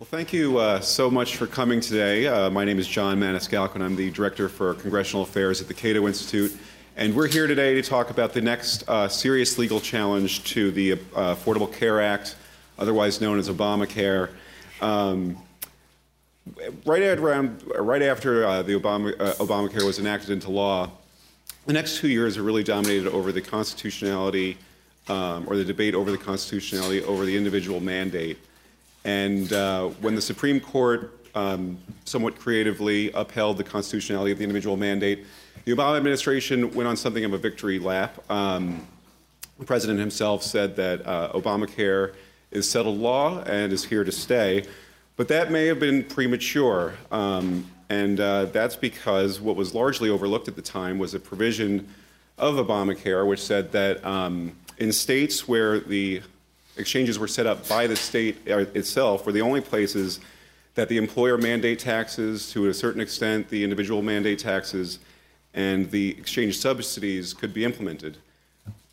Well, thank you uh, so much for coming today. Uh, my name is John Maniscalco, and I'm the Director for Congressional Affairs at the Cato Institute. And we're here today to talk about the next uh, serious legal challenge to the uh, Affordable Care Act, otherwise known as Obamacare. Um, right, around, right after uh, the Obama, uh, Obamacare was enacted into law, the next two years are really dominated over the constitutionality um, or the debate over the constitutionality over the individual mandate. And uh, when the Supreme Court um, somewhat creatively upheld the constitutionality of the individual mandate, the Obama administration went on something of a victory lap. Um, the president himself said that uh, Obamacare is settled law and is here to stay, but that may have been premature. Um, and uh, that's because what was largely overlooked at the time was a provision of Obamacare which said that um, in states where the exchanges were set up by the state uh, itself were the only places that the employer mandate taxes, to a certain extent, the individual mandate taxes, and the exchange subsidies could be implemented.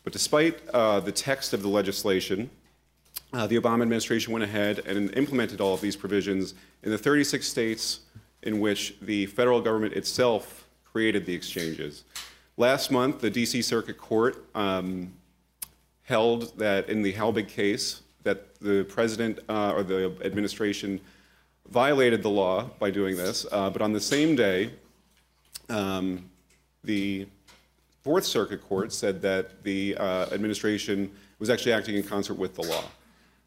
But despite uh, the text of the legislation, uh, the Obama administration went ahead and implemented all of these provisions in the 36 states in which the federal government itself created the exchanges. Last month, the DC Circuit Court um, held that in the Halbig case, that the president uh, or the administration violated the law by doing this. Uh, but on the same day, um, the Fourth Circuit Court said that the uh, administration was actually acting in concert with the law.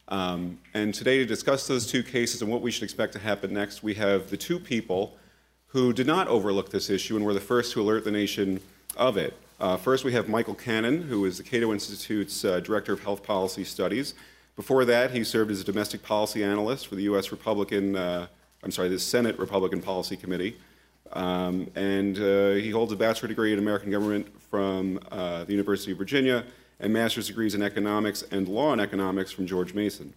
Um, and today, to discuss those two cases and what we should expect to happen next, we have the two people who did not overlook this issue and were the first to alert the nation of it. Uh, first, we have Michael Cannon, who is the Cato Institute's uh, Director of Health Policy Studies. Before that, he served as a domestic policy analyst for the U.S. Republican, uh, I'm sorry, the Senate Republican Policy Committee. Um, and uh, he holds a bachelor degree in American government from uh, the University of Virginia and master's degrees in economics and law and economics from George Mason.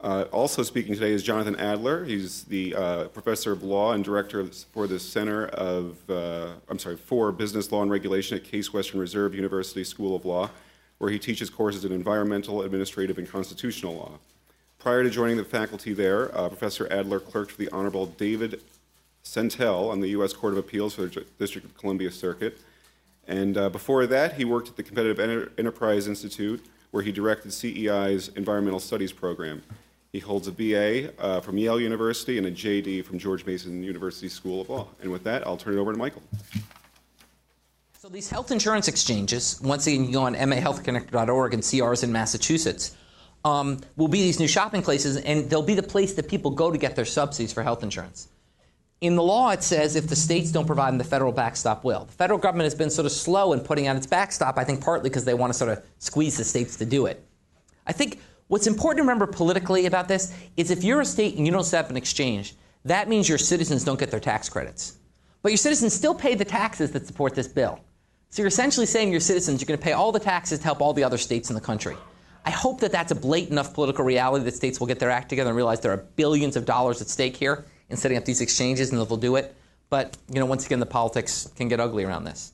Uh, also speaking today is Jonathan Adler. He's the uh, professor of law and director for the Center of, uh, I'm sorry, for Business Law and Regulation at Case Western Reserve University School of Law, where he teaches courses in environmental, administrative, and constitutional law. Prior to joining the faculty there, uh, Professor Adler clerked for the Honorable David Sentelle on the U.S. Court of Appeals for the District of Columbia Circuit. And uh, before that, he worked at the Competitive Enter- Enterprise Institute, where he directed CEI's Environmental Studies program. He holds a BA uh, from Yale University and a JD from George Mason University School of Law. And with that, I'll turn it over to Michael. So these health insurance exchanges, once again, you go on mahealthconnector.org and see ours in Massachusetts, um, will be these new shopping places, and they'll be the place that people go to get their subsidies for health insurance. In the law, it says if the states don't provide them, the federal backstop will. The federal government has been sort of slow in putting out its backstop, I think partly because they want to sort of squeeze the states to do it. I think What's important to remember politically about this is if you're a state and you don't set up an exchange, that means your citizens don't get their tax credits. But your citizens still pay the taxes that support this bill. So you're essentially saying your citizens, you're going to pay all the taxes to help all the other states in the country. I hope that that's a blatant enough political reality that states will get their act together and realize there are billions of dollars at stake here in setting up these exchanges and that they'll do it. But, you know, once again, the politics can get ugly around this.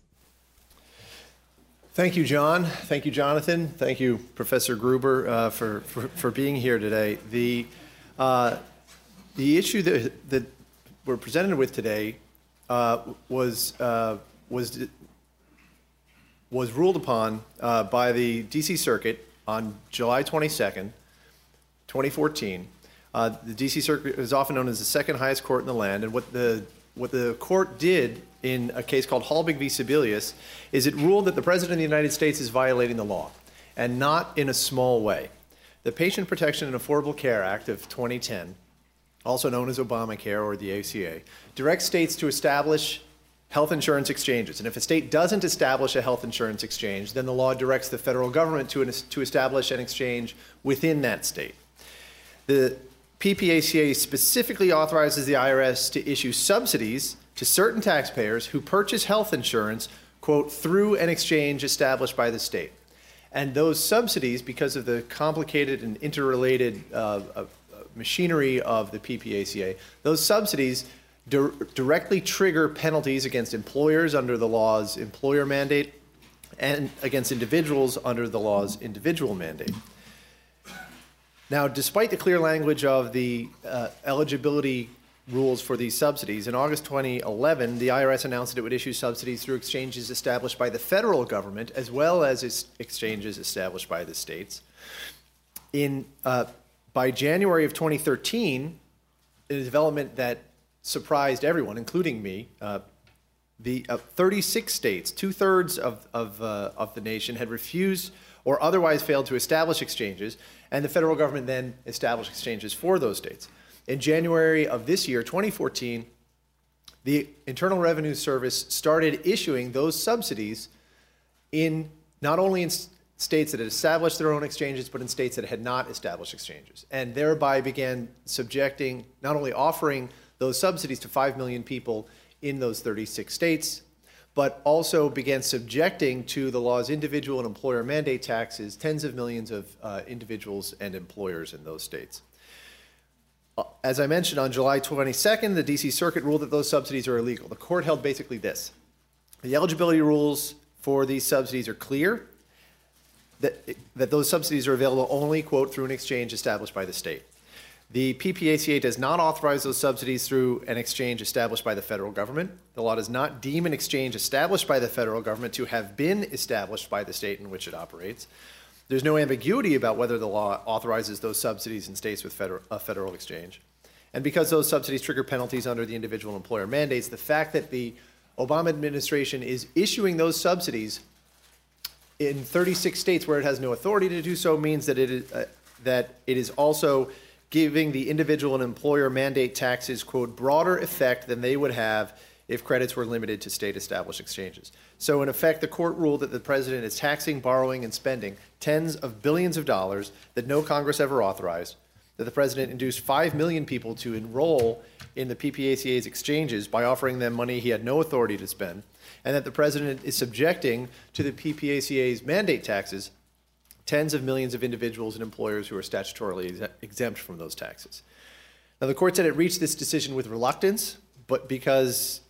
Thank you, John. Thank you, Jonathan. Thank you, Professor Gruber, uh, for, for, for, being here today. The, uh, the issue that, that we're presented with today uh, was, uh, was, was ruled upon uh, by the DC Circuit on July 22nd, 2014. Uh, the DC Circuit is often known as the second highest court in the land, and what the, what the court did in a case called Halbig v. Sebelius is it ruled that the President of the United States is violating the law, and not in a small way. The Patient Protection and Affordable Care Act of 2010, also known as Obamacare or the ACA, directs states to establish health insurance exchanges. And if a state doesn't establish a health insurance exchange, then the law directs the federal government to, to establish an exchange within that state. The PPACA specifically authorizes the IRS to issue subsidies to certain taxpayers who purchase health insurance, quote, through an exchange established by the state. And those subsidies, because of the complicated and interrelated uh, uh, machinery of the PPACA, those subsidies di- directly trigger penalties against employers under the law's employer mandate and against individuals under the law's individual mandate. Now, despite the clear language of the uh, eligibility rules for these subsidies, in August 2011, the IRS announced that it would issue subsidies through exchanges established by the federal government as well as ex- exchanges established by the states. In, uh, by January of 2013, in a development that surprised everyone, including me, uh, the uh, 36 states, two thirds of, of, uh, of the nation, had refused or otherwise failed to establish exchanges, and the federal government then established exchanges for those states. In January of this year, 2014, the Internal Revenue Service started issuing those subsidies in not only in states that had established their own exchanges, but in states that had not established exchanges, and thereby began subjecting, not only offering those subsidies to 5 million people in those 36 states, but also began subjecting to the law's individual and employer mandate taxes tens of millions of uh, individuals and employers in those states. Uh, As I mentioned, on July 22nd, the DC Circuit ruled that those subsidies are illegal. The court held basically this the eligibility rules for these subsidies are clear, that, that those subsidies are available only, quote, through an exchange established by the state. The PPACA does not authorize those subsidies through an exchange established by the federal government. The law does not deem an exchange established by the federal government to have been established by the state in which it operates. There's no ambiguity about whether the law authorizes those subsidies in states with federal, a federal exchange. And because those subsidies trigger penalties under the individual employer mandates, the fact that the Obama administration is issuing those subsidies in 36 states where it has no authority to do so means that it is, uh, that it is also giving the individual and employer mandate taxes, quote, broader effect than they would have if credits were limited to state established exchanges. So, in effect, the court ruled that the president is taxing, borrowing, and spending tens of billions of dollars that no Congress ever authorized, that the president induced 5 million people to enroll in the PPACA's exchanges by offering them money he had no authority to spend, and that the president is subjecting to the PPACA's mandate taxes tens of millions of individuals and employers who are statutorily exe- exempt from those taxes. Now, the court said it reached this decision with reluctance, but because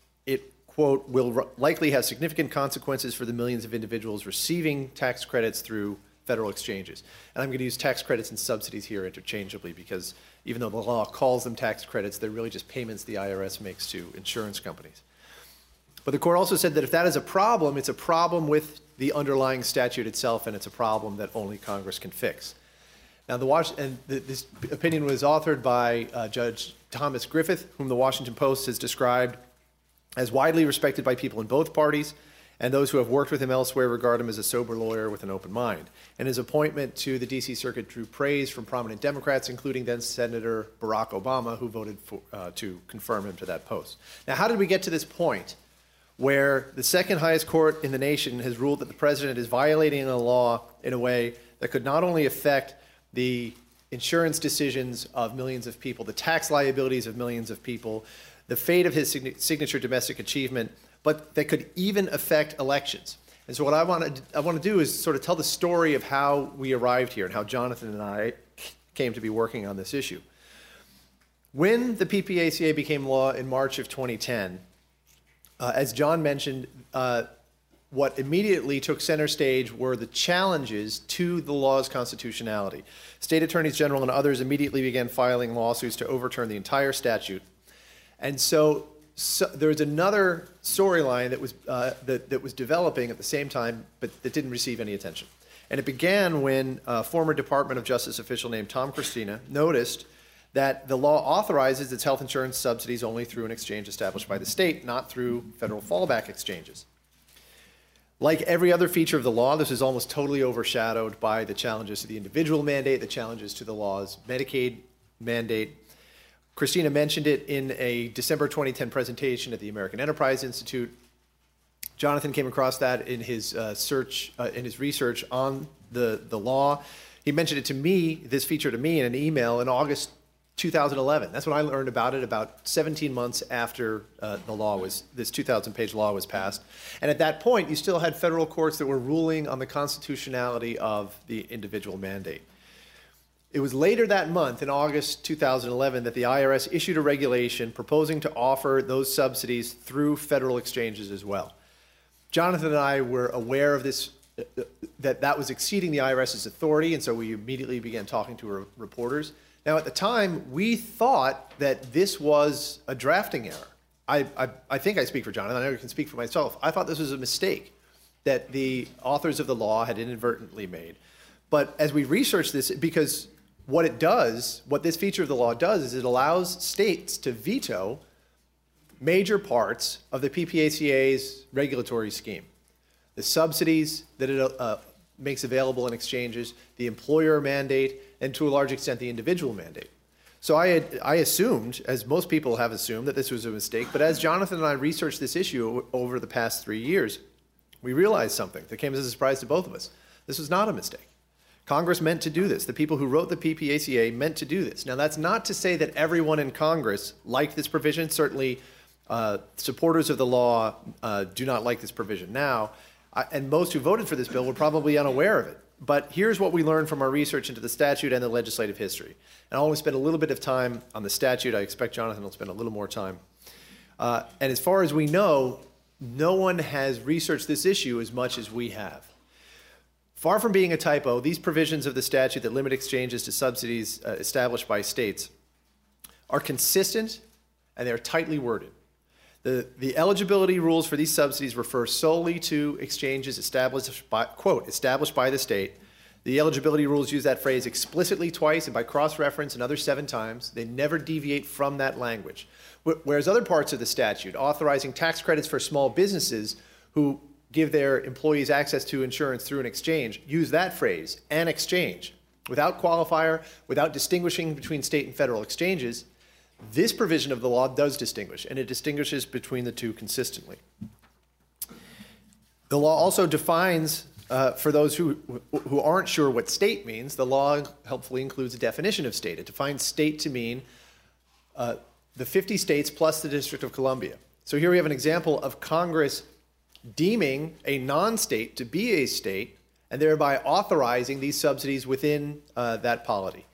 quote, will likely have significant consequences for the millions of individuals receiving tax credits through federal exchanges. And I'm going to use tax credits and subsidies here interchangeably because even though the law calls them tax credits, they're really just payments the IRS makes to insurance companies. But the court also said that if that is a problem, it's a problem with the underlying statute itself, and it's a problem that only Congress can fix. Now, the and th- this opinion was authored by uh, Judge Thomas Griffith, whom the Washington Post has described as widely respected by people in both parties, and those who have worked with him elsewhere regard him as a sober lawyer with an open mind. And his appointment to the D.C. Circuit drew praise from prominent Democrats, including then Senator Barack Obama, who voted for, uh, to confirm him to that post. Now, how did we get to this point? where the second highest court in the nation has ruled that the president is violating a law in a way that could not only affect the insurance decisions of millions of people, the tax liabilities of millions of people, the fate of his sign- signature domestic achievement, but that could even affect elections. And so, what I want to I want to do is sort of tell the story of how we arrived here and how Jonathan and I came to be working on this issue. When the PPACA became law in March of 2010, uh, as John mentioned, uh, what immediately took center stage were the challenges to the law's constitutionality. State attorneys general and others immediately began filing lawsuits to overturn the entire statute. And so, so there was another storyline that was uh, that, that was developing at the same time, but that didn't receive any attention. And it began when a former Department of Justice official named Tom Christina noticed that the law authorizes its health insurance subsidies only through an exchange established by the state, not through federal fallback exchanges. Like every other feature of the law, this is almost totally overshadowed by the challenges to the individual mandate, the challenges to the law's Medicaid mandate. Christina mentioned it in a December 2010 presentation at the American Enterprise Institute. Jonathan came across that in his uh, search, uh, in his research on the, the law. He mentioned it to me, this feature to me in an email in August 2011. That's when I learned about it, about 17 months after uh, the law was, this 2,000 page law was passed. And at that point, you still had federal courts that were ruling on the constitutionality of the individual mandate. It was later that month, in August 2011, that the IRS issued a regulation proposing to offer those subsidies through federal exchanges as well. Jonathan and I were aware of this uh, uh, that that was exceeding the IRS's authority, and so we immediately began talking to reporters. Now, at the time, we thought that this was a drafting error. I, I, I think I speak for Jonathan. I know I can speak for myself. I thought this was a mistake that the authors of the law had inadvertently made. But as we researched this, because what it does, what this feature of the law does, is it allows states to veto major parts of the PPACA's regulatory scheme. The subsidies that it uh, makes available in exchanges, the employer mandate, and to a large extent the individual mandate. So I, had, I assumed, as most people have assumed, that this was a mistake. But as Jonathan and I researched this issue over the past three years, we realized something that came as a surprise to both of us. This was not a mistake. Congress meant to do this. The people who wrote the PPACA meant to do this. Now, that's not to say that everyone in Congress liked this provision. Certainly, uh, supporters of the law uh, do not like this provision now. I, and most who voted for this bill were probably unaware of it. But here's what we learned from our research into the statute and the legislative history. And I'll only spend a little bit of time on the statute. I expect Jonathan will spend a little more time. Uh, and as far as we know, no one has researched this issue as much as we have. Far from being a typo, these provisions of the statute that limit exchanges to subsidies uh, established by states are consistent and they're tightly worded. The, the eligibility rules for these subsidies refer solely to exchanges established by, quote, established by the state. The eligibility rules use that phrase explicitly twice and by cross reference another seven times. They never deviate from that language. Whereas other parts of the statute, authorizing tax credits for small businesses who give their employees access to insurance through an exchange, use that phrase, an exchange, without qualifier, without distinguishing between state and federal exchanges, this provision of the law does distinguish, and it distinguishes between the two consistently. The law also defines, uh, for those who, who aren't sure what state means, the law helpfully includes a definition of state. It defines state to mean uh, the 50 states plus the District of Columbia. So here we have an example of Congress deeming a non state to be a state and thereby authorizing these subsidies within uh, that polity.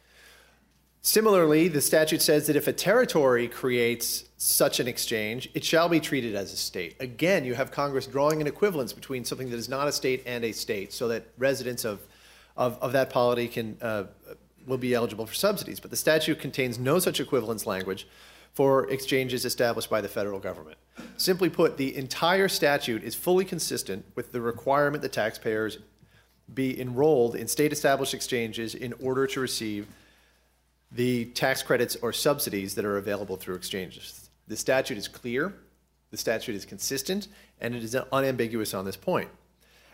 Similarly, the statute says that if a territory creates such an exchange, it shall be treated as a state. Again, you have Congress drawing an equivalence between something that is not a state and a state so that residents of, of, of that polity can, uh, will be eligible for subsidies. But the statute contains no such equivalence language for exchanges established by the federal government. Simply put, the entire statute is fully consistent with the requirement that taxpayers be enrolled in state established exchanges in order to receive the tax credits or subsidies that are available through exchanges. The statute is clear, the statute is consistent, and it is unambiguous on this point.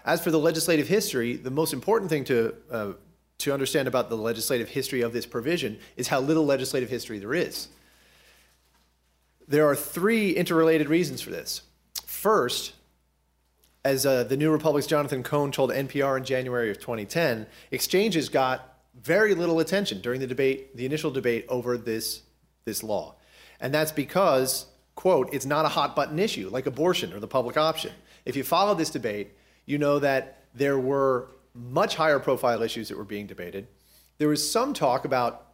As for the legislative history, the most important thing to, uh, to understand about the legislative history of this provision is how little legislative history there is. There are three interrelated reasons for this. First, as uh, the New Republic's Jonathan Cohn told NPR in January of 2010, exchanges got very little attention during the debate, the initial debate over this, this law. And that's because, quote, it's not a hot button issue like abortion or the public option. If you follow this debate, you know that there were much higher profile issues that were being debated. There was some talk about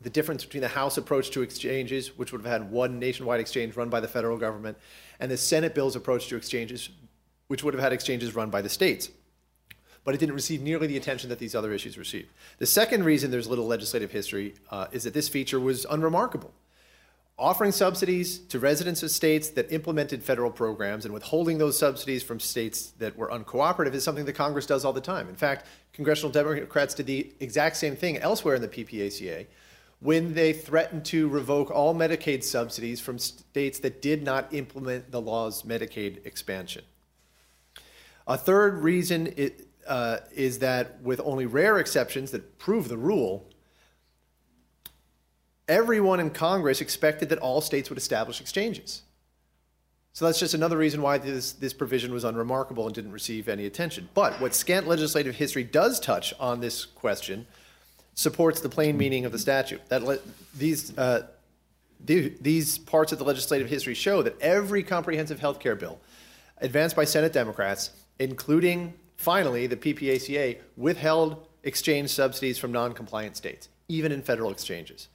the difference between the House approach to exchanges, which would have had one nationwide exchange run by the federal government, and the Senate bill's approach to exchanges, which would have had exchanges run by the states but it didn't receive nearly the attention that these other issues received. The second reason there's little legislative history uh, is that this feature was unremarkable. Offering subsidies to residents of states that implemented federal programs and withholding those subsidies from states that were uncooperative is something that Congress does all the time. In fact, congressional Democrats did the exact same thing elsewhere in the PPACA when they threatened to revoke all Medicaid subsidies from states that did not implement the law's Medicaid expansion. A third reason it, uh, is that with only rare exceptions that prove the rule, everyone in Congress expected that all states would establish exchanges. So that's just another reason why this, this provision was unremarkable and didn't receive any attention. But what scant legislative history does touch on this question supports the plain meaning of the statute. That le- these, uh, the, these parts of the legislative history show that every comprehensive health care bill advanced by Senate Democrats, including Finally, the PPACA withheld exchange subsidies from non compliant states, even in federal exchanges.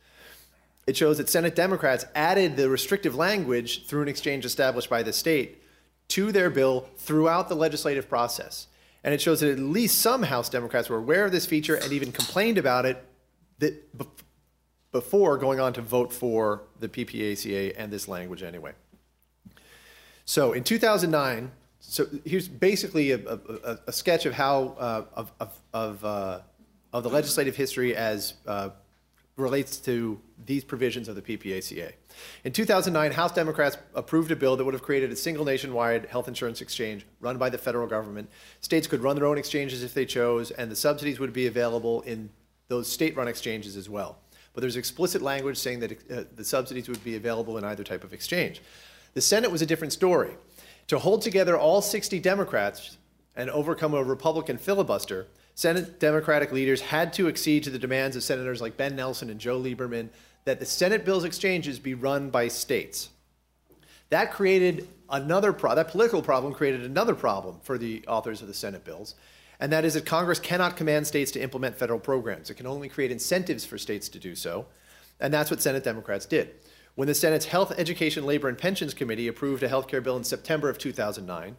It shows that Senate Democrats added the restrictive language through an exchange established by the state to their bill throughout the legislative process. And it shows that at least some House Democrats were aware of this feature and even complained about it that bef- before going on to vote for the PPACA and this language anyway. So in 2009, so here's basically a, a, a sketch of how uh, of of of, uh, of the legislative history as uh, relates to these provisions of the PPACA. In 2009, House Democrats approved a bill that would have created a single nationwide health insurance exchange run by the federal government. States could run their own exchanges if they chose, and the subsidies would be available in those state-run exchanges as well. But there's explicit language saying that uh, the subsidies would be available in either type of exchange. The Senate was a different story. To hold together all 60 Democrats and overcome a Republican filibuster, Senate Democratic leaders had to accede to the demands of senators like Ben Nelson and Joe Lieberman that the Senate bill's exchanges be run by states. That created another that political problem created another problem for the authors of the Senate bills, and that is that Congress cannot command states to implement federal programs. It can only create incentives for states to do so, and that's what Senate Democrats did. When the Senate's Health, Education, Labor, and Pensions Committee approved a health care bill in September of 2009,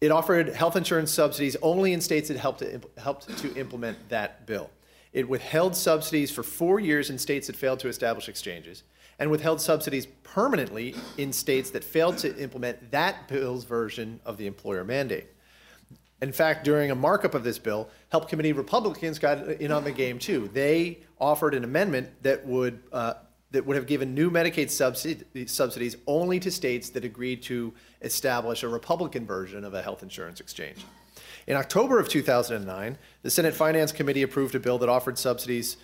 it offered health insurance subsidies only in states that helped to, helped to implement that bill. It withheld subsidies for four years in states that failed to establish exchanges, and withheld subsidies permanently in states that failed to implement that bill's version of the employer mandate. In fact, during a markup of this bill, Help Committee Republicans got in on the game too. They offered an amendment that would uh, that would have given new Medicaid subsidies only to states that agreed to establish a Republican version of a health insurance exchange. In October of 2009, the Senate Finance Committee approved a bill that offered subsidies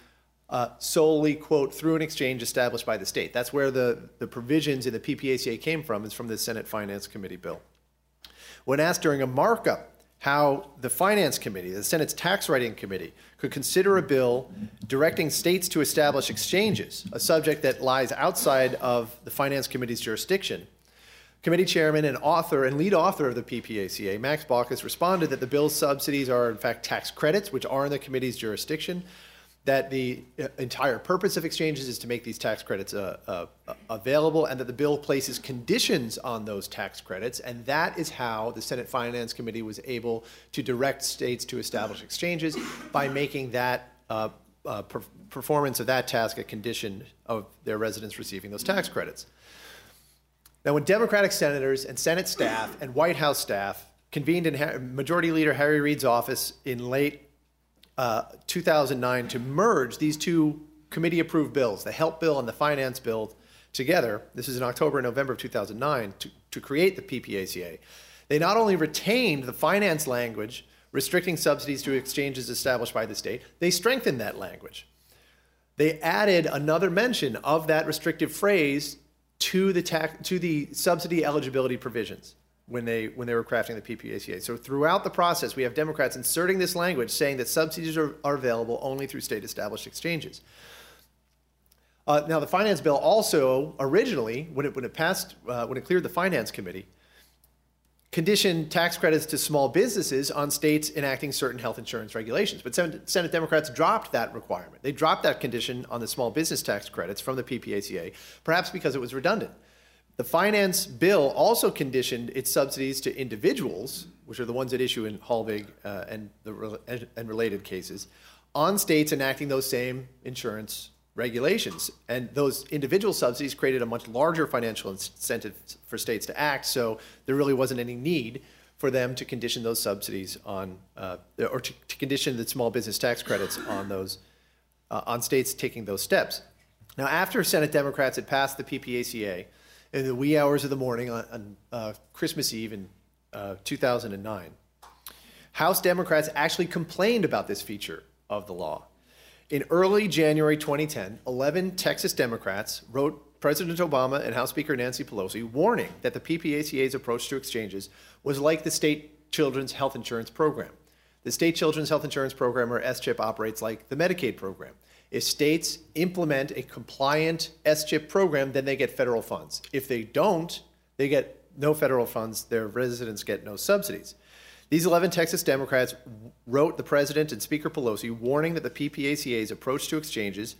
uh, solely, quote, through an exchange established by the state. That's where the, the provisions in the PPACA came from, is from the Senate Finance Committee bill. When asked during a markup how the Finance Committee, the Senate's Tax Writing Committee, could consider a bill directing states to establish exchanges, a subject that lies outside of the Finance Committee's jurisdiction, Committee chairman and author and lead author of the PPACA, Max Baucus, responded that the bill's subsidies are, in fact, tax credits, which are in the committee's jurisdiction, that the uh, entire purpose of exchanges is to make these tax credits uh, uh, available, and that the bill places conditions on those tax credits. And that is how the Senate Finance Committee was able to direct states to establish exchanges by making that uh, uh, per- performance of that task a condition of their residents receiving those tax credits. Now, when Democratic senators and Senate staff and White House staff convened in Majority Leader Harry Reid's office in late uh, 2009 to merge these two committee approved bills, the Help Bill and the Finance Bill, together, this is in October and November of 2009, to, to create the PPACA, they not only retained the finance language restricting subsidies to exchanges established by the state, they strengthened that language. They added another mention of that restrictive phrase to the tax to the subsidy eligibility provisions when they when they were crafting the PPACA. So throughout the process, we have Democrats inserting this language saying that subsidies are, are available only through state established exchanges. Uh, now, the finance bill also originally, when it when it passed, uh, when it cleared the finance committee, condition tax credits to small businesses on states enacting certain health insurance regulations. But Senate Democrats dropped that requirement. They dropped that condition on the small business tax credits from the PPACA, perhaps because it was redundant. The finance bill also conditioned its subsidies to individuals, which are the ones at issue in Halbig uh, and, the, and related cases, on states enacting those same insurance regulations. And those individual subsidies created a much larger financial incentive for states to act, so there really wasn't any need for them to condition those subsidies on, uh, or to, to, condition the small business tax credits on those, uh, on states taking those steps. Now, after Senate Democrats had passed the PPACA in the wee hours of the morning on, on uh, Christmas Eve in uh, 2009, House Democrats actually complained about this feature of the law. In early January 2010, 11 Texas Democrats wrote President Obama and House Speaker Nancy Pelosi warning that the PPACA's approach to exchanges was like the state children's health insurance program. The state children's health insurance program, or SCHIP, operates like the Medicaid program. If states implement a compliant SCHIP program, then they get federal funds. If they don't, they get no federal funds, their residents get no subsidies. These 11 Texas Democrats wrote the President and Speaker Pelosi warning that the PPACA's approach to exchanges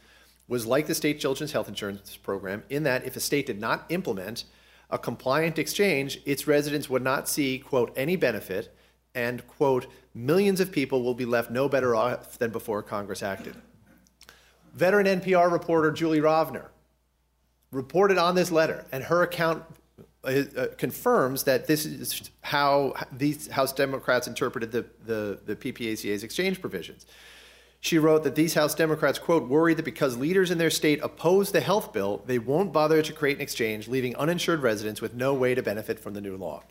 was like the state children's health insurance program in that if a state did not implement a compliant exchange, its residents would not see, quote, any benefit and, quote, millions of people will be left no better off than before Congress acted. Veteran NPR reporter Julie Rovner reported on this letter, and her account uh, confirms that this is how these House Democrats interpreted the, the, the PPACA's exchange provisions. She wrote that these House Democrats, quote, worry that because leaders in their state oppose the health bill, they won't bother to create an exchange, leaving uninsured residents with no way to benefit from the new law.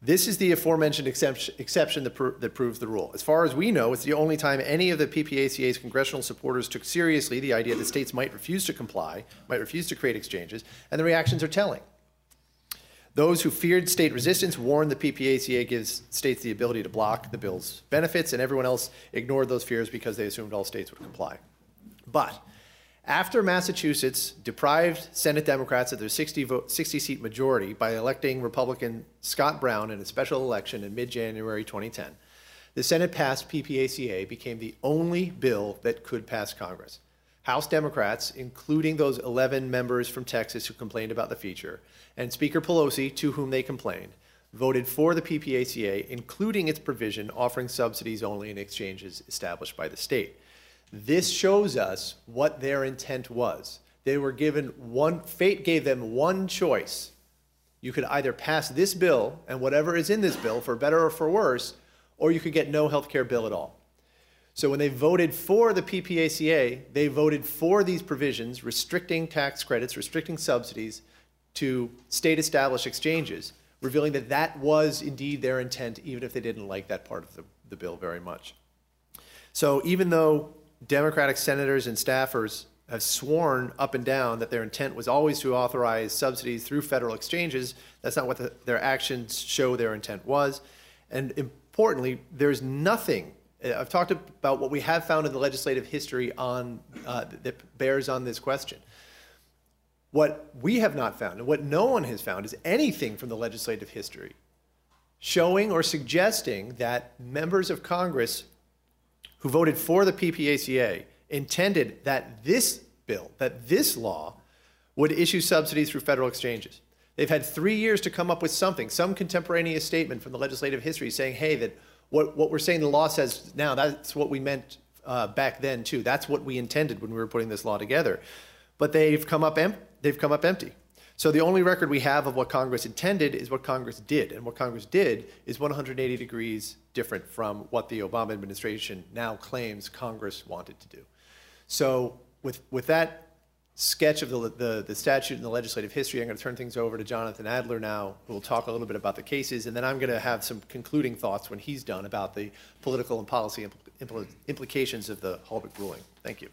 This is the aforementioned exception, exception that, pro- that, proves the rule. As far as we know, it's the only time any of the PPACA's congressional supporters took seriously the idea that states might refuse to comply, might refuse to create exchanges, and the reactions are telling. Those who feared state resistance warned the PPACA gives states the ability to block the bill's benefits, and everyone else ignored those fears because they assumed all states would comply. But after Massachusetts deprived Senate Democrats of their 60, vote, 60 seat majority by electing Republican Scott Brown in a special election in mid January 2010, the Senate passed PPACA became the only bill that could pass Congress. House Democrats, including those 11 members from Texas who complained about the feature, and Speaker Pelosi, to whom they complained, voted for the PPACA, including its provision offering subsidies only in exchanges established by the state. This shows us what their intent was. They were given one, fate gave them one choice. You could either pass this bill and whatever is in this bill, for better or for worse, or you could get no health care bill at all. So when they voted for the PPACA, they voted for these provisions restricting tax credits, restricting subsidies to state established exchanges, revealing that that was indeed their intent, even if they didn't like that part of the, the bill very much. So even though Democratic senators and staffers have sworn up and down that their intent was always to authorize subsidies through federal exchanges, that's not what the, their actions show their intent was. And importantly, there's nothing I've talked about what we have found in the legislative history on uh, that bears on this question. What we have not found, and what no one has found, is anything from the legislative history showing or suggesting that members of Congress who voted for the PPACA intended that this bill, that this law, would issue subsidies through federal exchanges. They've had three years to come up with something, some contemporaneous statement from the legislative history saying, hey, that what, what we're saying the law says now, that's what we meant uh, back then too. That's what we intended when we were putting this law together. But they've come up em- they've come up empty. So the only record we have of what Congress intended is what Congress did, and what Congress did is 180 degrees different from what the Obama administration now claims Congress wanted to do. So with with that sketch of the, the, the, statute and the legislative history. I'm going to turn things over to Jonathan Adler now, who will talk a little bit about the cases, and then I'm going to have some concluding thoughts when he's done about the political and policy impl- impl- implications of the Halbig ruling. Thank you.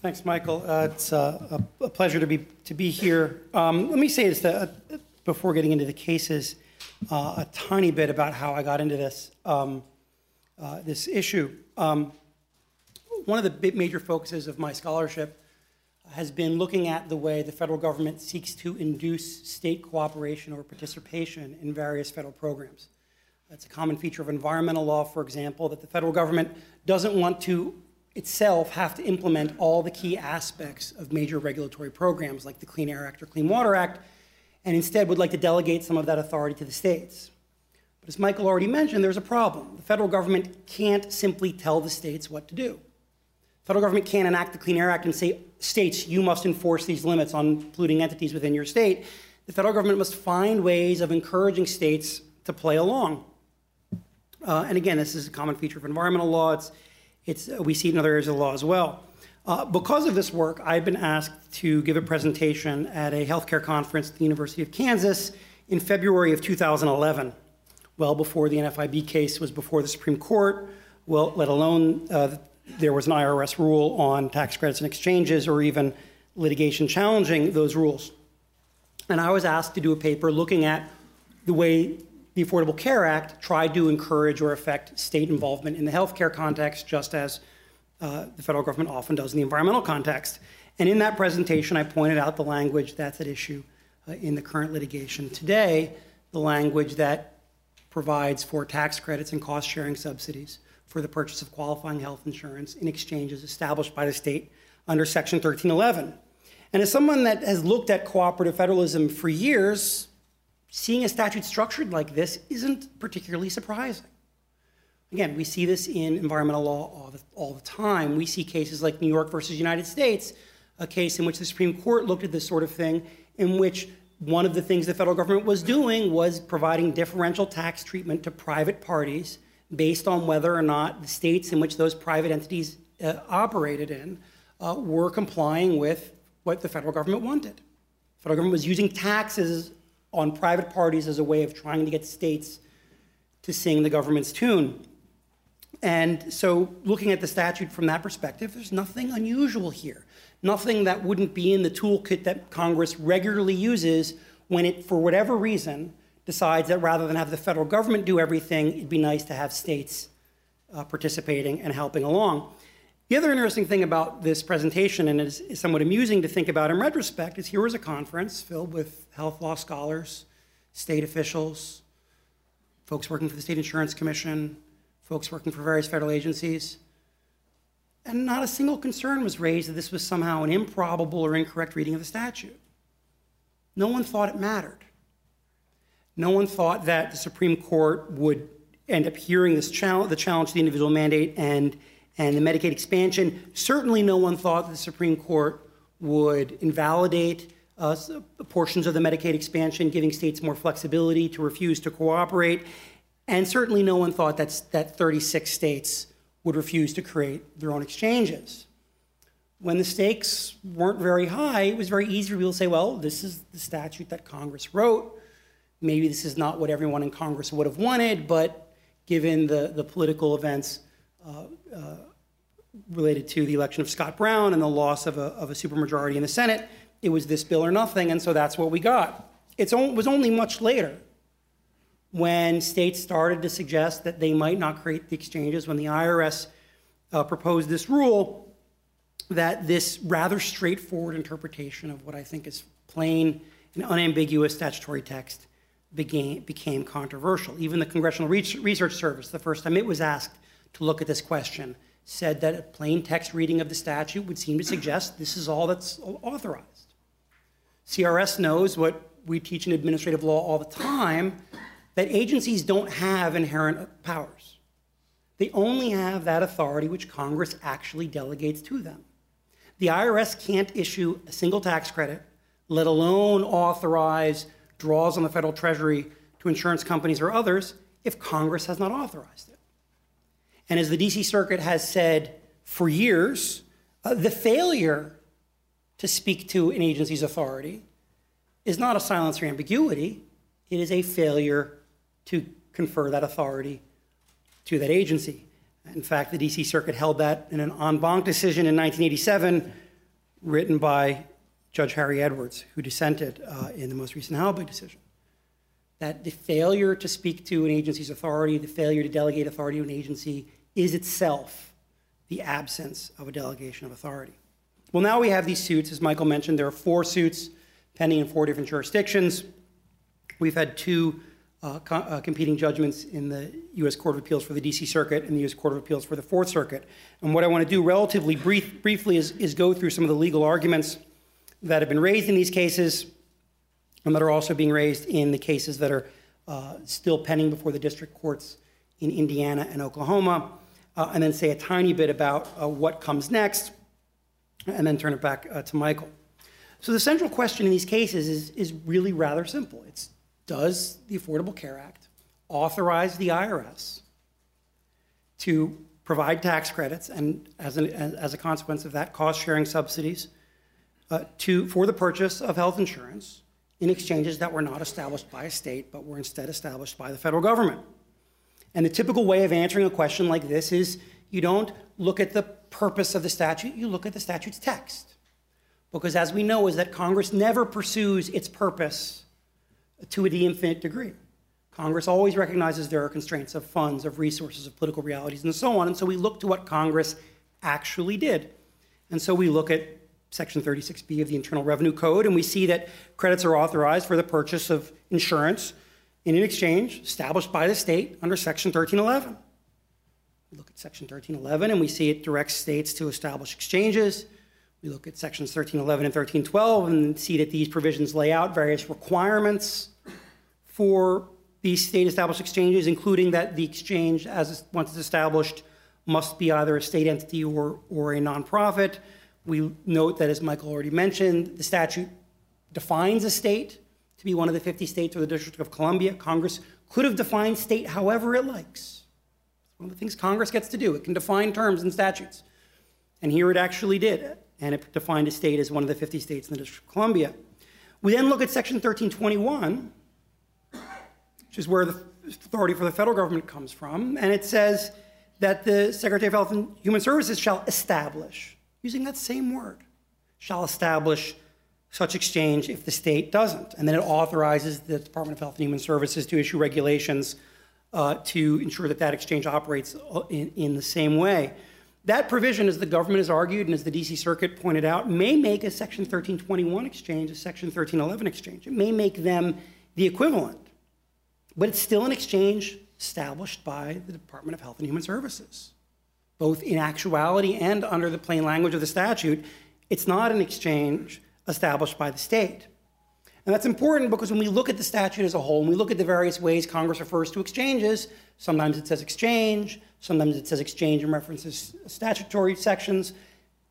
Thanks, Michael. Uh, it's uh, a, a, pleasure to be to be here. Um, let me say this uh, before getting into the cases, uh, a tiny bit about how I got into this um, uh, this issue. Um, one of the major focuses of my scholarship has been looking at the way the federal government seeks to induce state cooperation or participation in various federal programs. That's a common feature of environmental law, for example, that the federal government doesn't want to itself have to implement all the key aspects of major regulatory programs like the Clean Air Act or Clean Water Act, and instead would like to delegate some of that authority to the states. But as Michael already mentioned, there's a problem. The federal government can't simply tell the states what to do federal government can't enact the Clean Air Act and say, states, you must enforce these limits on polluting entities within your state. The federal government must find ways of encouraging states to play along. Uh, and again, this is a common feature of environmental law. It's, it's, we see it in other areas of the law as well. Uh, because of this work, I've been asked to give a presentation at a healthcare conference at the University of Kansas in February of 2011, well before the NFIB case was before the Supreme Court, well, let alone uh, there was an IRS rule on tax credits and exchanges or even litigation challenging those rules. And I was asked to do a paper looking at the way the Affordable Care Act tried to encourage or affect state involvement in the healthcare context, just as uh, the federal government often does in the environmental context. And in that presentation, I pointed out the language that's at issue uh, in the current litigation today, the language that provides for tax credits and cost sharing subsidies for the purchase of qualifying health insurance in exchanges established by the state under Section 1311. And as someone that has looked at cooperative federalism for years, seeing a statute structured like this isn't particularly surprising. Again, we see this in environmental law all the, all the time. We see cases like New York versus United States, a case in which the Supreme Court looked at this sort of thing, in which one of the things the federal government was doing was providing differential tax treatment to private parties based on whether or not the states in which those private entities uh, operated in uh, were complying with what the federal government wanted. The federal government was using taxes on private parties as a way of trying to get states to sing the government's tune. And so, looking at the statute from that perspective, there's nothing unusual here. Nothing that wouldn't be in the toolkit that Congress regularly uses when it, for whatever reason, decides that rather than have the federal government do everything, it'd be nice to have states uh, participating and helping along. The other interesting thing about this presentation, and it is, is somewhat amusing to think about in retrospect, is here was a conference filled with health law scholars, state officials, folks working for the State Insurance Commission, folks working for various federal agencies. And not a single concern was raised that this was somehow an improbable or incorrect reading of the statute. No one thought it mattered. No one thought that the Supreme Court would end up hearing this challenge, the challenge to the individual mandate and, and the Medicaid expansion. Certainly, no one thought that the Supreme Court would invalidate uh, portions of the Medicaid expansion, giving states more flexibility to refuse to cooperate. And certainly no one thought that, that 36 states would refuse to create their own exchanges. When the stakes weren't very high, it was very easy for people to say, well, this is the statute that Congress wrote. Maybe this is not what everyone in Congress would have wanted, but given the, the political events uh, uh, related to the election of Scott Brown and the loss of a, of a supermajority in the Senate, it was this bill or nothing, and so that's what we got. It was only much later when states started to suggest that they might not create the exchanges, when the IRS uh, proposed this rule, that this rather straightforward interpretation of what I think is plain and unambiguous statutory text became controversial. Even the Congressional Research Service, the first time it was asked to look at this question, said that a plain text reading of the statute would seem to suggest this is all that's authorized. CRS knows what we teach in administrative law all the time that agencies don't have inherent powers. They only have that authority which Congress actually delegates to them. The IRS can't issue a single tax credit, let alone authorize draws on the federal treasury to insurance companies or others, if Congress has not authorized it. And as the DC Circuit has said for years, uh, the failure to speak to an agency's authority is not a silence or ambiguity, it is a failure to confer that authority to that agency. In fact, the DC Circuit held that in an en banc decision in 1987, written by Judge Harry Edwards, who dissented uh, in the most recent Halbig decision. That the failure to speak to an agency's authority, the failure to delegate authority to an agency, is itself the absence of a delegation of authority. Well, now we have these suits. As Michael mentioned, there are four suits pending in four different jurisdictions. We've had two uh, co- uh, competing judgments in the U.S. Court of Appeals for the D.C. Circuit and the U.S. Court of Appeals for the Fourth Circuit. And what I want to do relatively brief, briefly is, is go through some of the legal arguments that have been raised in these cases and that are also being raised in the cases that are uh, still pending before the district courts in Indiana and Oklahoma, uh, and then say a tiny bit about uh, what comes next, and then turn it back uh, to Michael. So the central question in these cases is, is really rather simple. It's does the Affordable Care Act authorize the IRS to provide tax credits and, as, an, as a consequence of that, cost sharing subsidies uh, to, for the purchase of health insurance in exchanges that were not established by a state but were instead established by the federal government? And the typical way of answering a question like this is you don't look at the purpose of the statute, you look at the statute's text. Because as we know, is that Congress never pursues its purpose to the infinite degree. Congress always recognizes there are constraints of funds, of resources, of political realities, and so on. And so we look to what Congress actually did. And so we look at Section 36B of the Internal Revenue Code, and we see that credits are authorized for the purchase of insurance in an exchange established by the state under Section 1311. We look at Section 1311 and we see it directs states to establish exchanges. We look at sections 1311 and 1312 and see that these provisions lay out various requirements for these state-established exchanges, including that the exchange, as once it's established, must be either a state entity or, or a nonprofit. We note that, as Michael already mentioned, the statute defines a state to be one of the 50 states or the District of Columbia. Congress could have defined state however it likes. It's one of the things Congress gets to do. It can define terms and statutes. And here it actually did, and it defined a state as one of the 50 states in the District of Columbia. We then look at Section 1321, which is where the authority for the federal government comes from, and it says that the Secretary of Health and Human Services shall establish, using that same word, shall establish such exchange if the state doesn't. And then it authorizes the Department of Health and Human Services to issue regulations uh, to ensure that that exchange operates uh, in, in the same way. That provision, as the government has argued and as the DC Circuit pointed out, may make a Section 1321 exchange a Section 1311 exchange. It may make them the equivalent, but it's still an exchange established by the Department of Health and Human Services. Both in actuality and under the plain language of the statute, it's not an exchange established by the state. And that's important because when we look at the statute as a whole, and we look at the various ways Congress refers to exchanges, sometimes it says exchange, sometimes it says exchange and references statutory sections,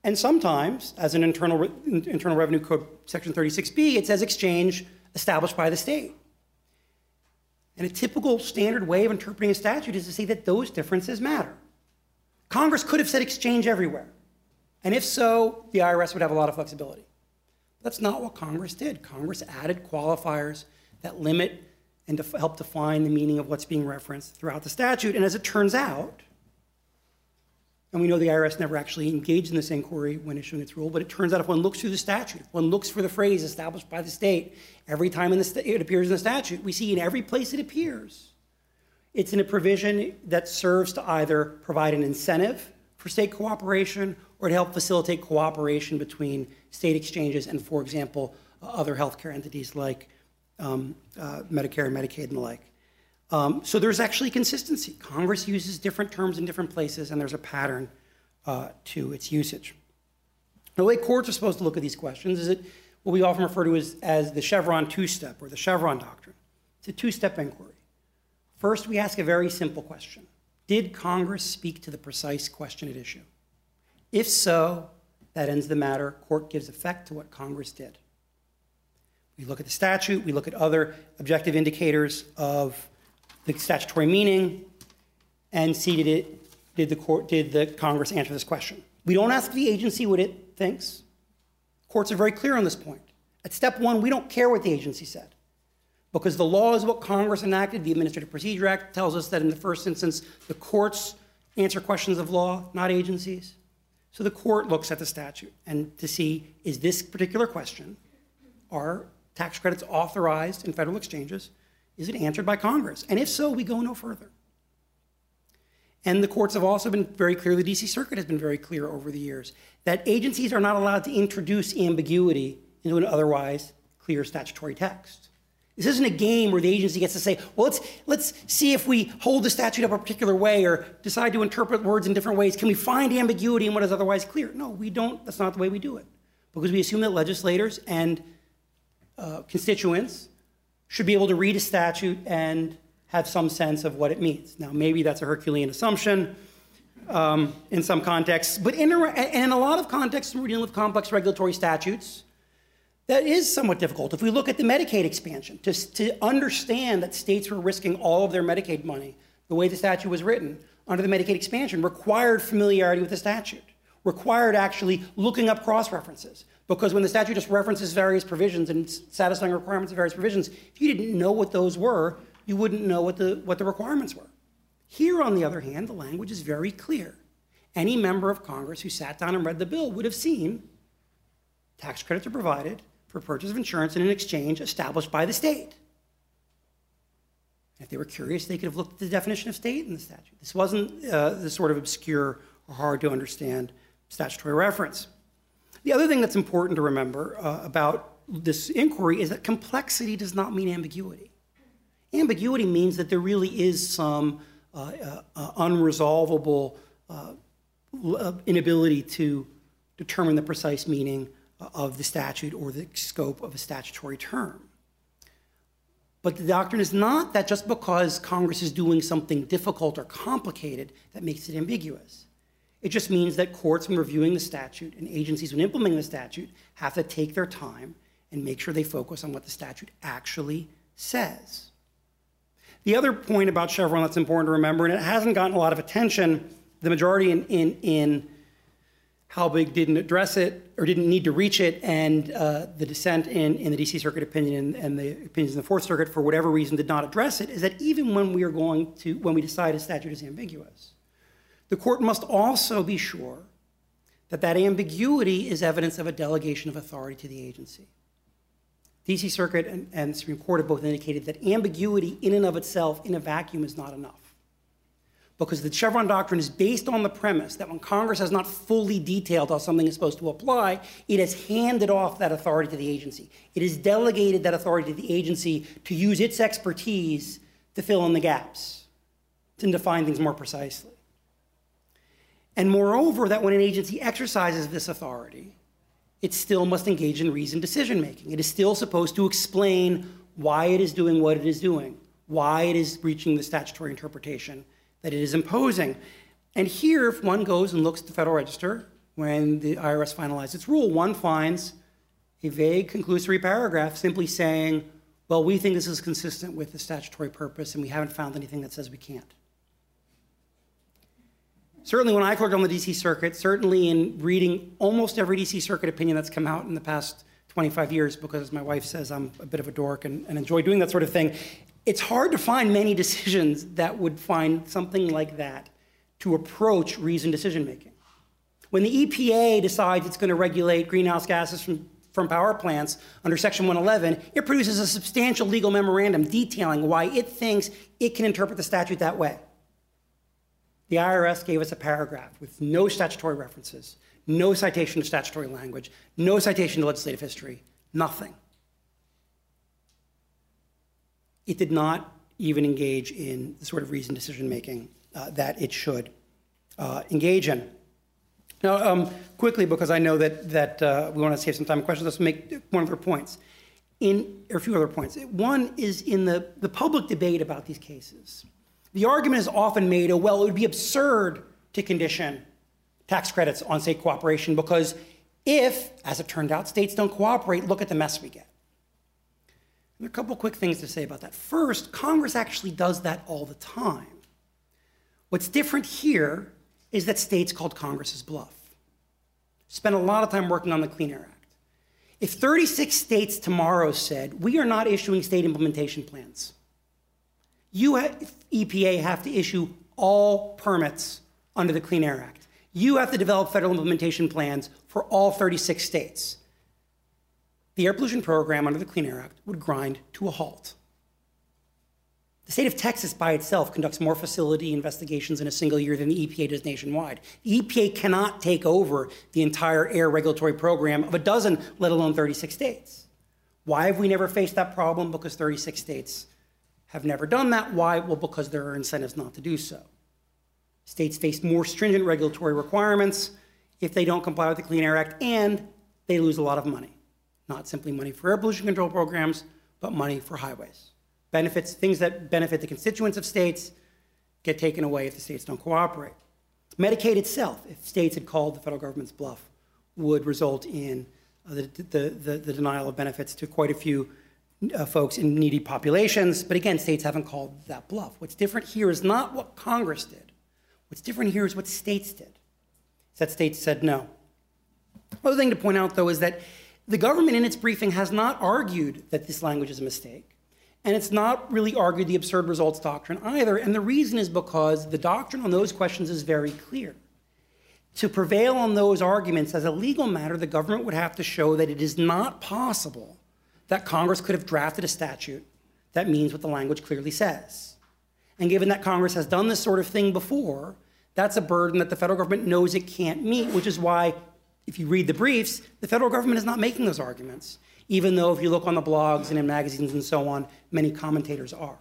and sometimes, as an internal, internal Revenue Code Section 36B, it says exchange established by the state. And a typical standard way of interpreting a statute is to say that those differences matter. Congress could have said exchange everywhere. And if so, the IRS would have a lot of flexibility. That's not what Congress did. Congress added qualifiers that limit and to help define the meaning of what's being referenced throughout the statute. And as it turns out, and we know the IRS never actually engaged in this inquiry when issuing its rule, but it turns out if one looks through the statute, if one looks for the phrase established by the state, every time the it appears in the statute, we see in every place it appears, it's in a provision that serves to either provide an incentive for state cooperation or to help facilitate cooperation between state exchanges and, for example, uh, other healthcare entities like um, uh, Medicare and Medicaid and the like. Um, so there's actually consistency. Congress uses different terms in different places, and there's a pattern uh, to its usage. The way courts are supposed to look at these questions is it what we often refer to as, as the Chevron two step or the Chevron doctrine. It's a two step inquiry. First, we ask a very simple question Did Congress speak to the precise question at issue? If so, that ends the matter. Court gives effect to what Congress did. We look at the statute, we look at other objective indicators of the statutory meaning, and see did, it, did, the court, did the Congress answer this question. We don't ask the agency what it thinks. Courts are very clear on this point. At step one, we don't care what the agency said because the law is what Congress enacted. The Administrative Procedure Act tells us that in the first instance, the courts answer questions of law, not agencies. So the court looks at the statute and to see is this particular question, are tax credits authorized in federal exchanges? Is it answered by Congress? And if so, we go no further. And the courts have also been very clear, the DC Circuit has been very clear over the years, that agencies are not allowed to introduce ambiguity into an otherwise clear statutory text. This isn't a game where the agency gets to say, well, let's, let's see if we hold the statute up a particular way or decide to interpret words in different ways. Can we find ambiguity in what is otherwise clear? No, we don't. That's not the way we do it. Because we assume that legislators and uh, constituents should be able to read a statute and have some sense of what it means. Now, maybe that's a Herculean assumption um, in some contexts, but in a, in a lot of contexts, we're dealing with complex regulatory statutes, that is somewhat difficult. If we look at the Medicaid expansion, to, to understand that states were risking all of their Medicaid money, the way the statute was written under the Medicaid expansion required familiarity with the statute, required actually looking up cross references. Because when the statute just references various provisions and satisfying requirements of various provisions, if you didn't know what those were, you wouldn't know what the, what the requirements were. Here, on the other hand, the language is very clear. Any member of Congress who sat down and read the bill would have seen tax credits are provided for purchase of insurance in an exchange established by the state. If they were curious, they could have looked at the definition of state in the statute. This wasn't uh, the sort of obscure or hard to understand statutory reference. The other thing that's important to remember uh, about this inquiry is that complexity does not mean ambiguity. Ambiguity means that there really is some uh, uh, uh unresolvable uh, inability to determine the precise meaning of the statute or the scope of a statutory term. But the doctrine is not that just because Congress is doing something difficult or complicated, that makes it ambiguous. It just means that courts, when reviewing the statute and agencies, when implementing the statute, have to take their time and make sure they focus on what the statute actually says. The other point about Chevron that's important to remember, and it hasn't gotten a lot of attention, the majority in, in, in Halbig didn't address it or didn't need to reach it, and uh, the dissent in, in the DC Circuit opinion and, and the opinions in the Fourth Circuit, for whatever reason, did not address it, is that even when we are going to, when we decide a statute is ambiguous, the court must also be sure that that ambiguity is evidence of a delegation of authority to the agency. DC Circuit and, and Supreme Court have both indicated that ambiguity in and of itself, in a vacuum, is not enough. Because the Chevron doctrine is based on the premise that when Congress has not fully detailed how something is supposed to apply, it has handed off that authority to the agency. It has delegated that authority to the agency to use its expertise to fill in the gaps, to define things more precisely. And moreover, that when an agency exercises this authority, it still must engage in reasoned decision making. It is still supposed to explain why it is doing what it is doing, why it is reaching the statutory interpretation that it is imposing. And here, if one goes and looks at the Federal Register, when the IRS finalized its rule, one finds a vague conclusory paragraph simply saying, well, we think this is consistent with the statutory purpose, and we haven't found anything that says we can't. Certainly, when I clerked on the DC Circuit, certainly in reading almost every DC Circuit opinion that's come out in the past 25 years, because my wife says, I'm a bit of a dork and, and enjoy doing that sort of thing, it's hard to find many decisions that would find something like that to approach reasoned decision making. When the EPA decides it's going to regulate greenhouse gases from, from power plants under Section 111, it produces a substantial legal memorandum detailing why it thinks it can interpret the statute that way. The IRS gave us a paragraph with no statutory references, no citation to statutory language, no citation to legislative history, nothing it did not even engage in the sort of reasoned decision making uh, that it should uh, engage in. Now, um, quickly, because I know that, that uh, we want to save some time questions, let's make one other points. In, or a few other points. One is in the, the public debate about these cases. The argument is often made, oh, well, it would be absurd to condition tax credits on state cooperation because if, as it turned out, states don't cooperate, look at the mess we get. And a couple quick things to say about that. First, Congress actually does that all the time. What's different here is that states called Congress's bluff. Spent a lot of time working on the Clean Air Act. If 36 states tomorrow said, we are not issuing state implementation plans, you, EPA, have to issue all permits under the Clean Air Act. You have to develop federal implementation plans for all 36 states the air pollution program under the Clean Air Act would grind to a halt. The state of Texas by itself conducts more facility investigations in a single year than the EPA does nationwide. The EPA cannot take over the entire air regulatory program of a dozen, let alone 36 states. Why have we never faced that problem? Because 36 states have never done that. Why? Well, because there are incentives not to do so. States face more stringent regulatory requirements if they don't comply with the Clean Air Act, and they lose a lot of money not simply money for air pollution control programs, but money for highways. Benefits, things that benefit the constituents of states get taken away if the states don't cooperate. Medicaid itself, if states had called the federal government's bluff, would result in uh, the, the, the, the, denial of benefits to quite a few uh, folks in needy populations. But again, states haven't called that bluff. What's different here is not what Congress did. What's different here is what states did. That states said no. Other thing to point out, though, is that the government, in its briefing, has not argued that this language is a mistake. And it's not really argued the absurd results doctrine either. And the reason is because the doctrine on those questions is very clear. To prevail on those arguments as a legal matter, the government would have to show that it is not possible that Congress could have drafted a statute that means what the language clearly says. And given that Congress has done this sort of thing before, that's a burden that the federal government knows it can't meet, which is why if you read the briefs, the federal government is not making those arguments, even though if you look on the blogs and in magazines and so on, many commentators are.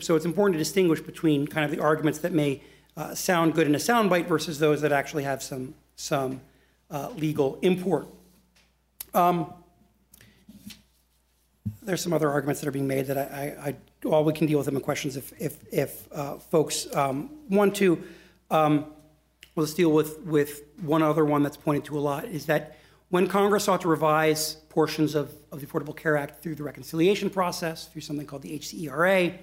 So it's important to distinguish between kind of the arguments that may uh, sound good in a soundbite versus those that actually have some, some uh, legal import. Um, there's some other arguments that are being made that I, I, I we can deal with them in questions if, if, if uh, folks um, want to. Um, let's deal with, with one other one that's pointed to a lot is that when Congress sought to revise portions of, of the Affordable Care Act through the reconciliation process, through something called the HCERA,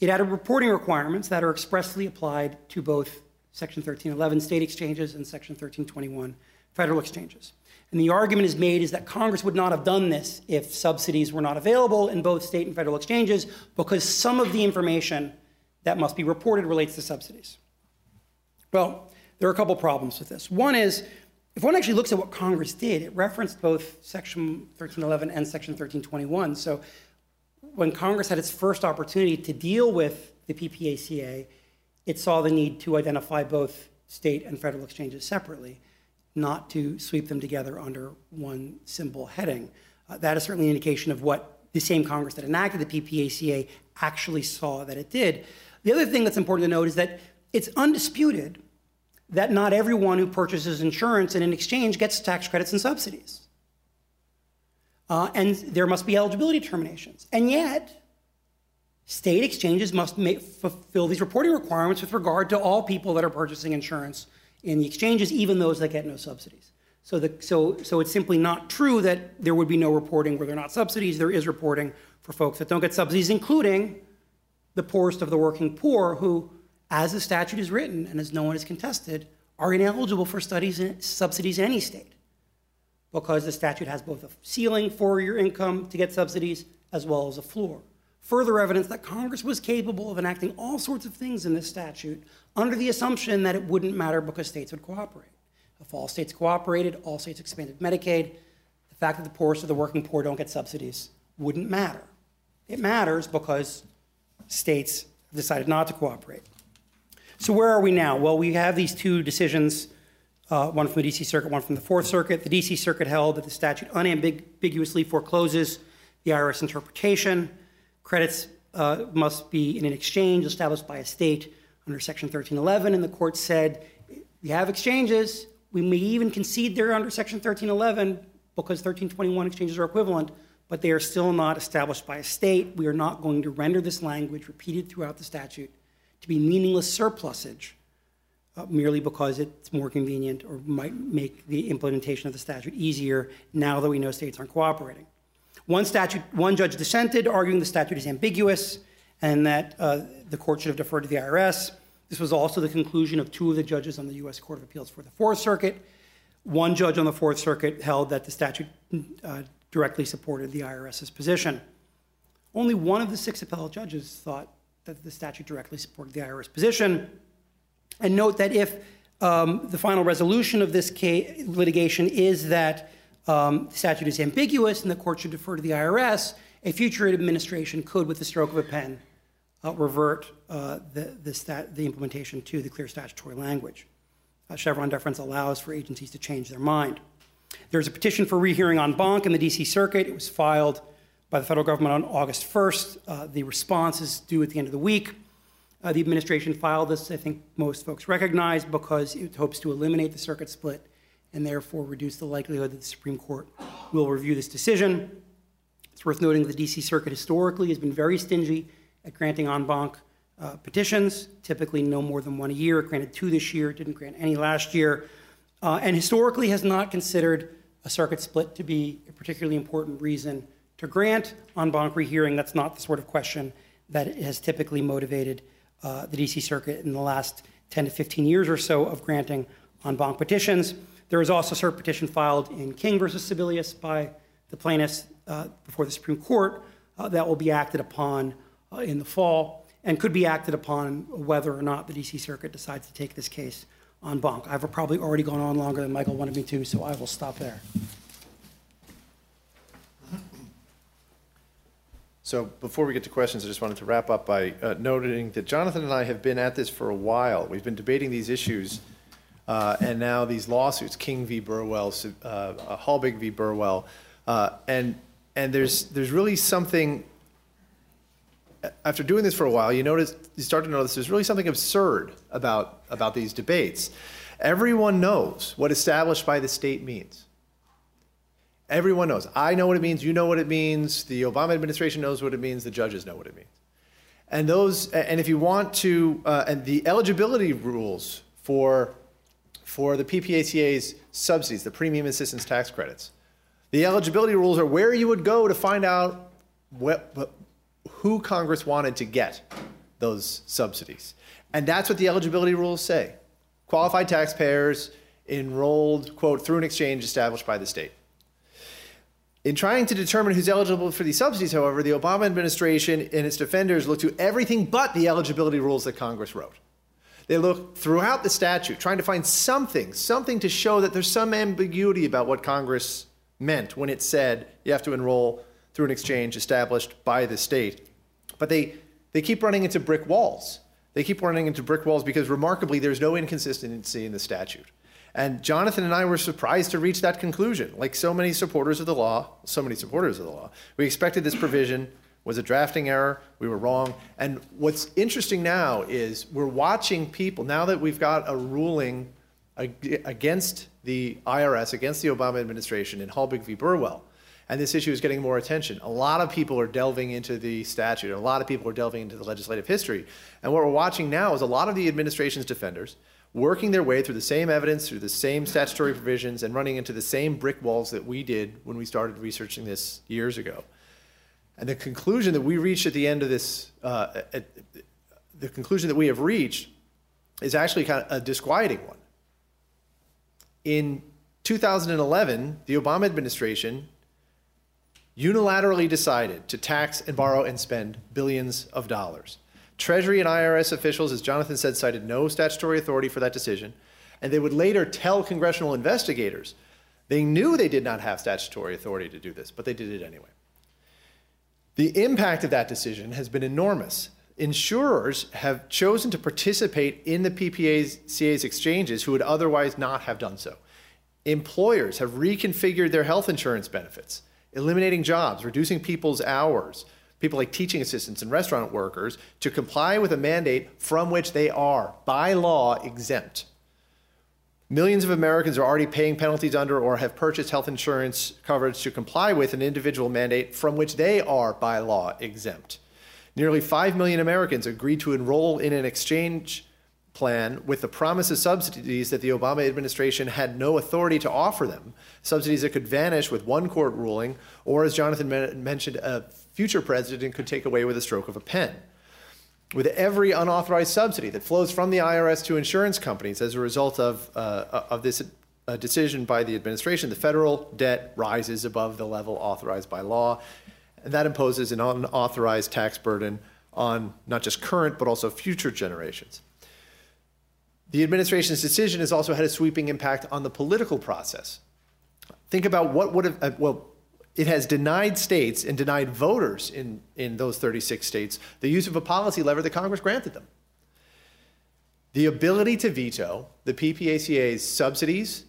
it added reporting requirements that are expressly applied to both Section 1311 state exchanges and Section 1321 federal exchanges. And the argument is made is that Congress would not have done this if subsidies were not available in both state and federal exchanges because some of the information that must be reported relates to subsidies. Well, there are a couple problems with this. One is, if one actually looks at what Congress did, it referenced both Section 1311 and Section 1321. So when Congress had its first opportunity to deal with the PPACA, it saw the need to identify both state and federal exchanges separately not to sweep them together under one simple heading. Uh, that is certainly an indication of what the same Congress that enacted the PPACA actually saw that it did. The other thing that's important to note is that it's undisputed that not everyone who purchases insurance in an exchange gets tax credits and subsidies. Uh, and there must be eligibility determinations. And yet, state exchanges must make, fulfill these reporting requirements with regard to all people that are purchasing insurance in the exchanges, even those that get no subsidies. So, the, so, so it's simply not true that there would be no reporting where there are not subsidies. There is reporting for folks that don't get subsidies, including the poorest of the working poor, who, as the statute is written and as no one has contested, are ineligible for studies in, subsidies in any state because the statute has both a ceiling for your income to get subsidies as well as a floor further evidence that Congress was capable of enacting all sorts of things in this statute under the assumption that it wouldn't matter because states would cooperate. If all states cooperated, all states expanded Medicaid, the fact that the poorest of the working poor don't get subsidies wouldn't matter. It matters because states have decided not to cooperate. So, where are we now? Well, we have these two decisions uh, one from the DC Circuit, one from the Fourth Circuit. The DC Circuit held that the statute unambiguously forecloses the IRS interpretation. Credits uh, must be in an exchange established by a state under Section 1311, and the court said, we have exchanges, we may even concede they're under Section 1311 because 1321 exchanges are equivalent, but they are still not established by a state. We are not going to render this language repeated throughout the statute to be meaningless surplusage uh, merely because it's more convenient or might make the implementation of the statute easier now that we know states aren't cooperating. One, statute, one judge dissented, arguing the statute is ambiguous and that uh, the court should have deferred to the IRS. This was also the conclusion of two of the judges on the U.S. Court of Appeals for the Fourth Circuit. One judge on the Fourth Circuit held that the statute uh, directly supported the IRS's position. Only one of the six appellate judges thought that the statute directly supported the IRS position. And note that if um, the final resolution of this case, litigation is that um, the statute is ambiguous and the court should defer to the IRS, a future administration could, with the stroke of a pen, uh, revert uh, the, the, stat, the, implementation to the clear statutory language. Uh, Chevron deference allows for agencies to change their mind. There's a petition for rehearing en banc in the DC Circuit. It was filed by the federal government on August 1st. Uh, the response is due at the end of the week. Uh, the administration filed this, I think most folks recognize, because it hopes to eliminate the circuit split and therefore reduce the likelihood that the Supreme Court will review this decision. It's worth noting that the DC Circuit historically has been very stingy at granting en banc uh, petitions, typically no more than one a year. It granted two this year, didn't grant any last year, uh, and historically has not considered a circuit split to be a particularly important reason to grant en banc rehearing. That's not the sort of question that has typically motivated uh, the DC Circuit in the last 10 to 15 years or so of granting en banc petitions. There was also a cert petition filed in King versus Sebelius by the plaintiffs uh, before the Supreme Court uh, that will be acted upon uh, in the fall and could be acted upon whether or not the DC Circuit decides to take this case en banc. I've probably already gone on longer than Michael wanted me to, so I will stop there. So before we get to questions, I just wanted to wrap up by uh, noting that Jonathan and I have been at this for a while. We've been debating these issues uh, and now these lawsuits, King v. Burwell, uh, uh, Halbig v. Burwell, uh, and and there's there's really something. After doing this for a while, you notice you start to notice there's really something absurd about about these debates. Everyone knows what established by the state means, Everyone knows. I know what it means. You know what it means. The Obama administration knows what it means. The judges know what it means. And those, and if you want to, uh, and the eligibility rules for for the PPACA's subsidies, the premium assistance tax credits, the eligibility rules are where you would go to find out what, who Congress wanted to get those subsidies. And that's what the eligibility rules say. Qualified taxpayers enrolled, quote, through an exchange established by the state. In trying to determine who's eligible for these subsidies, however, the Obama administration and its defenders look to everything but the eligibility rules that Congress wrote. They look throughout the statute, trying to find something, something to show that there's some ambiguity about what Congress meant when it said you have to enroll through an exchange established by the state. But they, they keep running into brick walls. They keep running into brick walls because remarkably, there's no inconsistency in the statute. And Jonathan and I were surprised to reach that conclusion. Like so many supporters of the law, so many supporters of the law, we expected this provision was a drafting error. We were wrong. And what's interesting now is we're watching people, now that we've got a ruling against the IRS, against the Obama administration in Halbig v. Burwell, and this issue is getting more attention. A lot of people are delving into the statute, a lot of people are delving into the legislative history. And what we're watching now is a lot of the administration's defenders working their way through the same evidence, through the same statutory provisions, and running into the same brick walls that we did when we started researching this years ago. And the conclusion that we reached at the end of this, uh, at, the conclusion that we have reached is actually kind of a disquieting one. In 2011, the Obama administration unilaterally decided to tax and borrow and spend billions of dollars. Treasury and IRS officials, as Jonathan said, cited no statutory authority for that decision, and they would later tell congressional investigators they knew they did not have statutory authority to do this, but they did it anyway. The impact of that decision has been enormous. Insurers have chosen to participate in the PPACA's exchanges who would otherwise not have done so. Employers have reconfigured their health insurance benefits, eliminating jobs, reducing people's hours, people like teaching assistants and restaurant workers to comply with a mandate from which they are, by law, exempt. Millions of Americans are already paying penalties under or have purchased health insurance coverage to comply with an individual mandate from which they are, by law, exempt. Nearly 5 million Americans agreed to enroll in an exchange plan with the promise of subsidies that the Obama administration had no authority to offer them, subsidies that could vanish with one court ruling, or as Jonathan mentioned, a future president could take away with a stroke of a pen. With every unauthorized subsidy that flows from the IRS to insurance companies as a result of, uh, of this uh, decision by the administration, the federal debt rises above the level authorized by law, and that imposes an unauthorized tax burden on not just current but also future generations. The administration's decision has also had a sweeping impact on the political process. Think about what would have, uh, well, it has denied states and denied voters in, in those 36 states the use of a policy lever that Congress granted them. The ability to veto the PPACA's subsidies,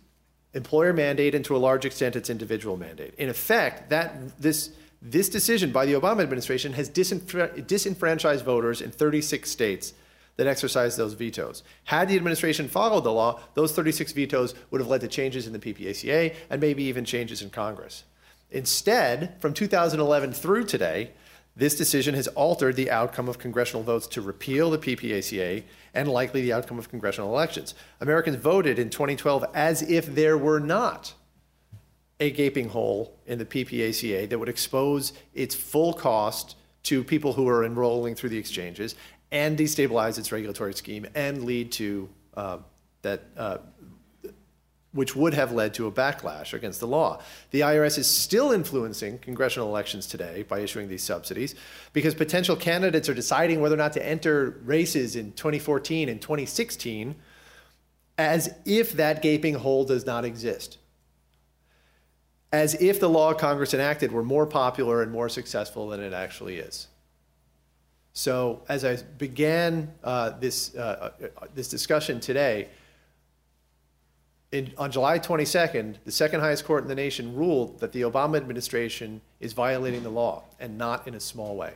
employer mandate, and to a large extent its individual mandate. In effect, that this, this decision by the Obama administration has disenfranchised voters in 36 states that exercised those vetoes. Had the administration followed the law, those 36 vetoes would have led to changes in the PPACA and maybe even changes in Congress. Instead, from 2011 through today, this decision has altered the outcome of congressional votes to repeal the PPACA and likely the outcome of congressional elections. Americans voted in 2012 as if there were not a gaping hole in the PPACA that would expose its full cost to people who are enrolling through the exchanges and destabilize its regulatory scheme and lead to uh, that, uh, which would have led to a backlash against the law. The IRS is still influencing congressional elections today by issuing these subsidies because potential candidates are deciding whether or not to enter races in 2014 and 2016 as if that gaping hole does not exist. As if the law Congress enacted were more popular and more successful than it actually is. So as I began uh, this, uh, uh, this discussion today, in, on July 22nd, the second highest court in the nation ruled that the Obama administration is violating the law, and not in a small way.